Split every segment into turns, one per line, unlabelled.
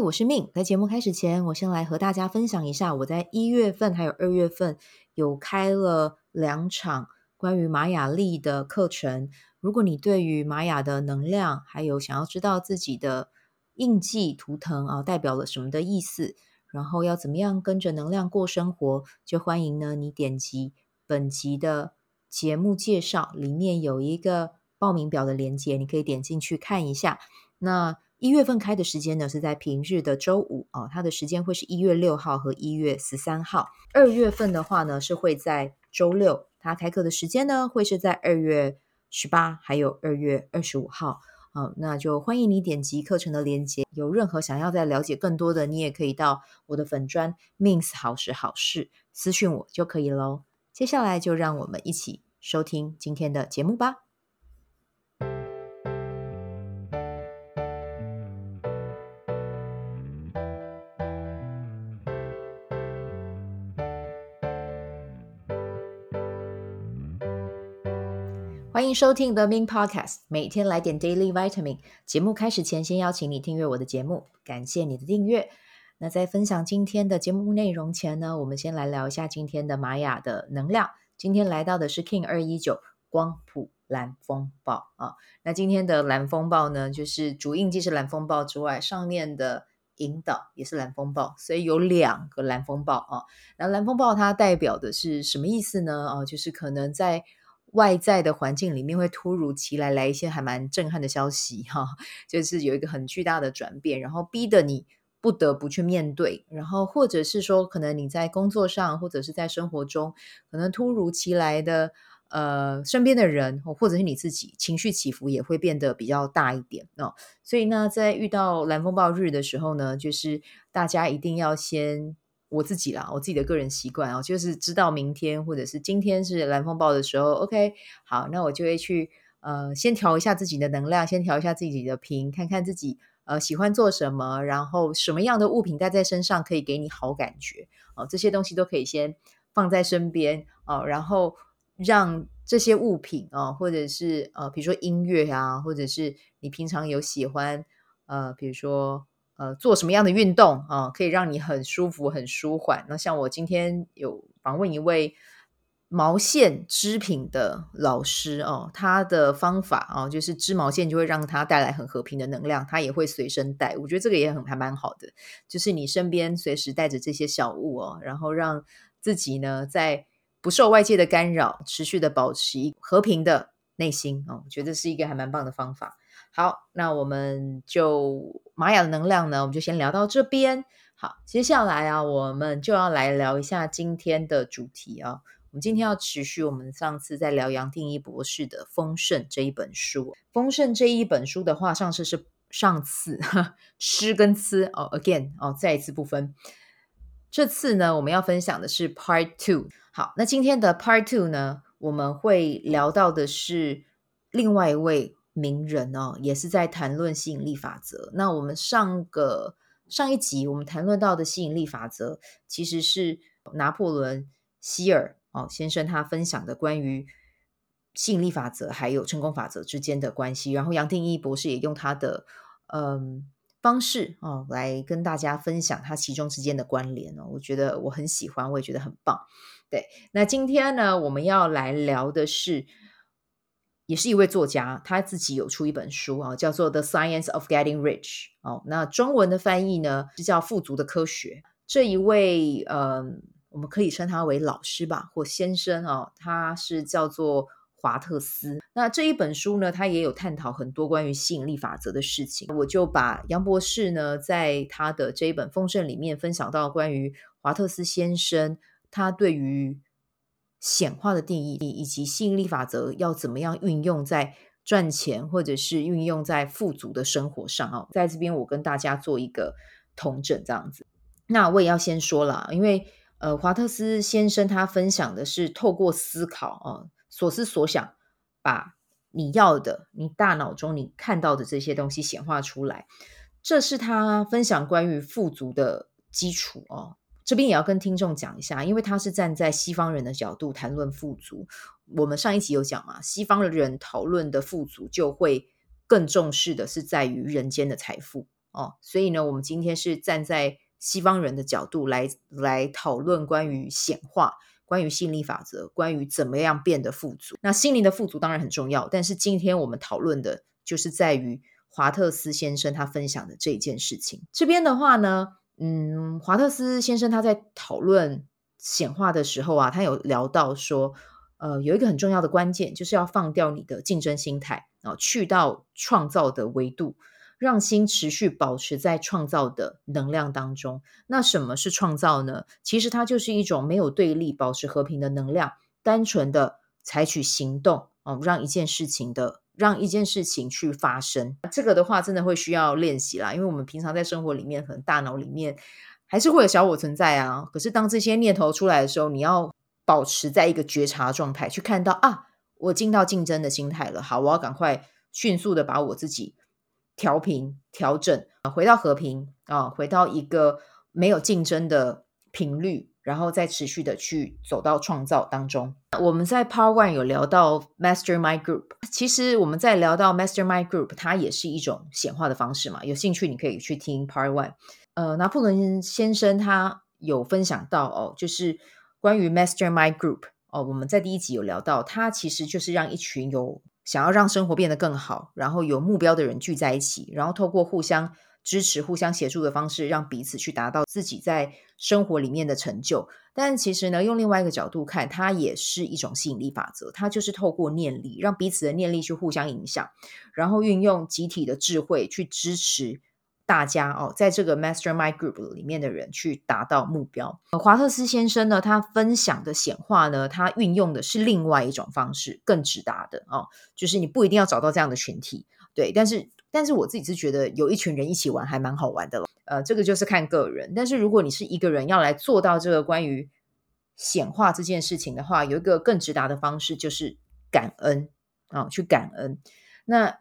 我是命。在节目开始前，我先来和大家分享一下，我在一月份还有二月份有开了两场关于玛雅历的课程。如果你对于玛雅的能量，还有想要知道自己的印记图腾啊代表了什么的意思，然后要怎么样跟着能量过生活，就欢迎呢你点击本集的节目介绍，里面有一个报名表的链接，你可以点进去看一下。那一月份开的时间呢，是在平日的周五哦，它的时间会是一月六号和一月十三号。二月份的话呢，是会在周六，它开课的时间呢，会是在二月十八，还有二月二十五号。哦，那就欢迎你点击课程的链接。有任何想要再了解更多的，你也可以到我的粉专，Mins 好时好事私讯我就可以喽。接下来就让我们一起收听今天的节目吧。欢迎收听 The Min Podcast，每天来点 Daily Vitamin。节目开始前，先邀请你订阅我的节目，感谢你的订阅。那在分享今天的节目内容前呢，我们先来聊一下今天的玛雅的能量。今天来到的是 King 二一九光谱蓝风暴啊。那今天的蓝风暴呢，就是主印记是蓝风暴之外，上面的引导也是蓝风暴，所以有两个蓝风暴啊。那蓝风暴它代表的是什么意思呢？啊，就是可能在外在的环境里面会突如其来来一些还蛮震撼的消息哈，就是有一个很巨大的转变，然后逼得你不得不去面对，然后或者是说可能你在工作上或者是在生活中，可能突如其来的呃身边的人或者是你自己情绪起伏也会变得比较大一点哦，所以呢，在遇到蓝风暴日的时候呢，就是大家一定要先。我自己啦，我自己的个人习惯啊，就是知道明天或者是今天是蓝风暴的时候，OK，好，那我就会去呃，先调一下自己的能量，先调一下自己的频，看看自己呃喜欢做什么，然后什么样的物品带在身上可以给你好感觉哦，这些东西都可以先放在身边哦，然后让这些物品啊，或者是呃，比如说音乐啊，或者是你平常有喜欢呃，比如说。呃，做什么样的运动啊，可以让你很舒服、很舒缓？那像我今天有访问一位毛线织品的老师哦，他的方法哦，就是织毛线就会让他带来很和平的能量，他也会随身带。我觉得这个也很还蛮好的，就是你身边随时带着这些小物哦，然后让自己呢在不受外界的干扰，持续的保持和平的内心哦，我觉得是一个还蛮棒的方法。好，那我们就玛雅的能量呢，我们就先聊到这边。好，接下来啊，我们就要来聊一下今天的主题啊。我们今天要持续我们上次在聊杨定一博士的《丰盛》这一本书。《丰盛》这一本书的话，上次是上次吃跟吃哦，again 哦，再一次不分。这次呢，我们要分享的是 Part Two。好，那今天的 Part Two 呢，我们会聊到的是另外一位。名人哦，也是在谈论吸引力法则。那我们上个上一集我们谈论到的吸引力法则，其实是拿破仑希尔哦先生他分享的关于吸引力法则还有成功法则之间的关系。然后杨定一博士也用他的嗯方式哦来跟大家分享他其中之间的关联哦。我觉得我很喜欢，我也觉得很棒。对，那今天呢，我们要来聊的是。也是一位作家，他自己有出一本书啊，叫做《The Science of Getting Rich》哦。那中文的翻译呢是叫《富足的科学》。这一位呃，我们可以称他为老师吧，或先生啊，他是叫做华特斯。那这一本书呢，他也有探讨很多关于吸引力法则的事情。我就把杨博士呢，在他的这一本《丰盛》里面分享到关于华特斯先生他对于。显化的定义以及吸引力法则要怎么样运用在赚钱或者是运用在富足的生活上哦，在这边我跟大家做一个统整这样子。那我也要先说了，因为呃华特斯先生他分享的是透过思考哦，所思所想，把你要的、你大脑中你看到的这些东西显化出来，这是他分享关于富足的基础哦。这边也要跟听众讲一下，因为他是站在西方人的角度谈论富足。我们上一集有讲嘛，西方人讨论的富足就会更重视的是在于人间的财富哦。所以呢，我们今天是站在西方人的角度来来讨论关于显化、关于吸引力法则、关于怎么样变得富足。那心灵的富足当然很重要，但是今天我们讨论的就是在于华特斯先生他分享的这件事情。这边的话呢，嗯，华特斯先生他在讨论显化的时候啊，他有聊到说。呃，有一个很重要的关键，就是要放掉你的竞争心态啊，去到创造的维度，让心持续保持在创造的能量当中。那什么是创造呢？其实它就是一种没有对立、保持和平的能量，单纯的采取行动哦，让一件事情的，让一件事情去发生。这个的话，真的会需要练习啦，因为我们平常在生活里面，可能大脑里面还是会有小我存在啊。可是当这些念头出来的时候，你要。保持在一个觉察状态，去看到啊，我进到竞争的心态了。好，我要赶快迅速的把我自己调平、调整，回到和平啊，回到一个没有竞争的频率，然后再持续的去走到创造当中。我们在 Power One 有聊到 Mastermind Group，其实我们在聊到 Mastermind Group，它也是一种显化的方式嘛。有兴趣你可以去听 Power One。呃，拿破仑先生他有分享到哦，就是。关于 Mastermind Group 哦，我们在第一集有聊到，它其实就是让一群有想要让生活变得更好，然后有目标的人聚在一起，然后透过互相支持、互相协助的方式，让彼此去达到自己在生活里面的成就。但其实呢，用另外一个角度看，它也是一种吸引力法则，它就是透过念力，让彼此的念力去互相影响，然后运用集体的智慧去支持。大家哦，在这个 Mastermind Group 里面的人去达到目标。华特斯先生呢，他分享的显化呢，他运用的是另外一种方式，更直达的哦，就是你不一定要找到这样的群体，对。但是，但是我自己是觉得有一群人一起玩还蛮好玩的了。呃，这个就是看个人。但是如果你是一个人要来做到这个关于显化这件事情的话，有一个更直达的方式，就是感恩啊，去感恩。那。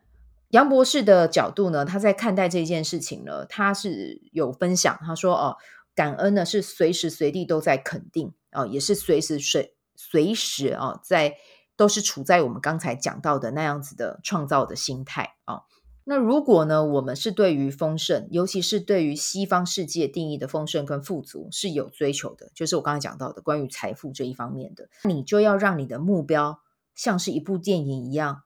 杨博士的角度呢，他在看待这件事情呢，他是有分享。他说：“哦，感恩呢是随时随地都在肯定啊、哦，也是随时随随时啊、哦，在都是处在我们刚才讲到的那样子的创造的心态啊、哦。那如果呢，我们是对于丰盛，尤其是对于西方世界定义的丰盛跟富足是有追求的，就是我刚才讲到的关于财富这一方面的，你就要让你的目标像是一部电影一样。”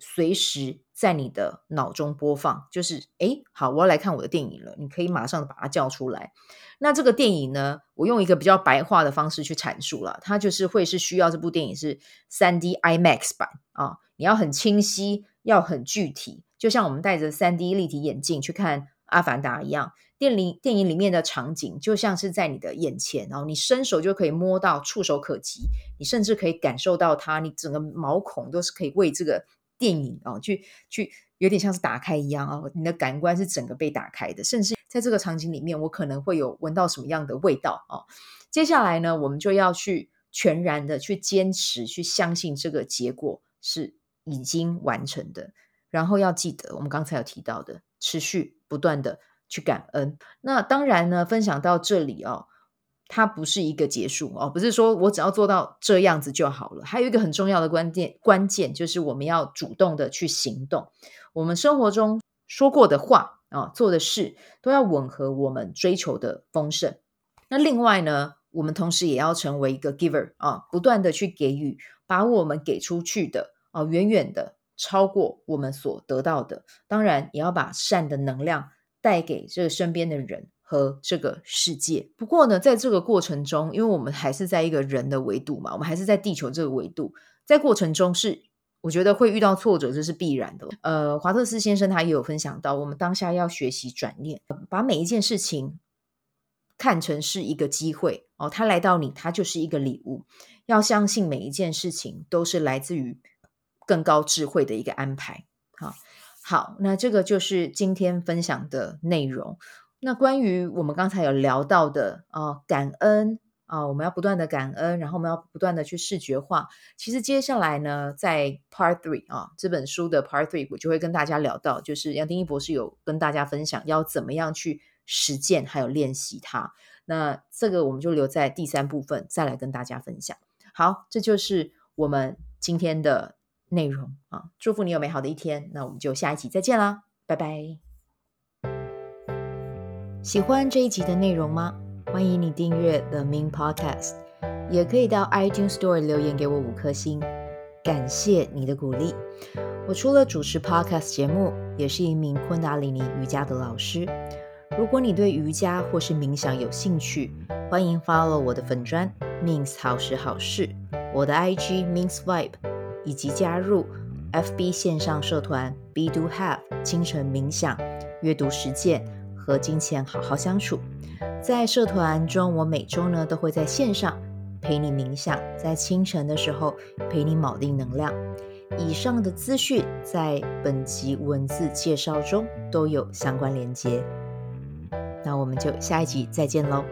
随时在你的脑中播放，就是诶，好，我要来看我的电影了。你可以马上把它叫出来。那这个电影呢，我用一个比较白话的方式去阐述了，它就是会是需要这部电影是 3D IMAX 版啊，你要很清晰，要很具体，就像我们戴着 3D 立体眼镜去看《阿凡达》一样。电影电影里面的场景就像是在你的眼前，然后你伸手就可以摸到，触手可及，你甚至可以感受到它，你整个毛孔都是可以为这个。电影哦，去去有点像是打开一样哦，你的感官是整个被打开的，甚至在这个场景里面，我可能会有闻到什么样的味道哦。接下来呢，我们就要去全然的去坚持，去相信这个结果是已经完成的，然后要记得我们刚才有提到的，持续不断的去感恩。那当然呢，分享到这里哦。它不是一个结束哦，不是说我只要做到这样子就好了。还有一个很重要的关键，关键就是我们要主动的去行动。我们生活中说过的话啊，做的事都要吻合我们追求的丰盛。那另外呢，我们同时也要成为一个 giver 啊，不断的去给予，把我们给出去的啊，远远的超过我们所得到的。当然，也要把善的能量带给这个身边的人。和这个世界。不过呢，在这个过程中，因为我们还是在一个人的维度嘛，我们还是在地球这个维度，在过程中是我觉得会遇到挫折，这是必然的。呃，华特斯先生他也有分享到，我们当下要学习转念，把每一件事情看成是一个机会哦，他来到你，他就是一个礼物。要相信每一件事情都是来自于更高智慧的一个安排。好，好，那这个就是今天分享的内容。那关于我们刚才有聊到的啊、感恩啊、我们要不断的感恩，然后我们要不断的去视觉化。其实接下来呢，在 Part Three 啊这本书的 Part Three，我就会跟大家聊到，就是杨定一博士有跟大家分享要怎么样去实践，还有练习它。那这个我们就留在第三部分再来跟大家分享。好，这就是我们今天的内容啊，祝福你有美好的一天。那我们就下一集再见啦，拜拜。喜欢这一集的内容吗？欢迎你订阅 The Min Podcast，也可以到 iTunes Store 留言给我五颗星，感谢你的鼓励。我除了主持 Podcast 节目，也是一名昆达里尼瑜伽的老师。如果你对瑜伽或是冥想有兴趣，欢迎 follow 我的粉专 Min 好时好事，我的 IG Min's Vibe，以及加入 FB 线上社团 Be Do Have 清晨冥想、阅读实践和金钱好好相处。在社团中，我每周呢都会在线上陪你冥想，在清晨的时候陪你铆定能量。以上的资讯在本集文字介绍中都有相关连接。那我们就下一集再见喽。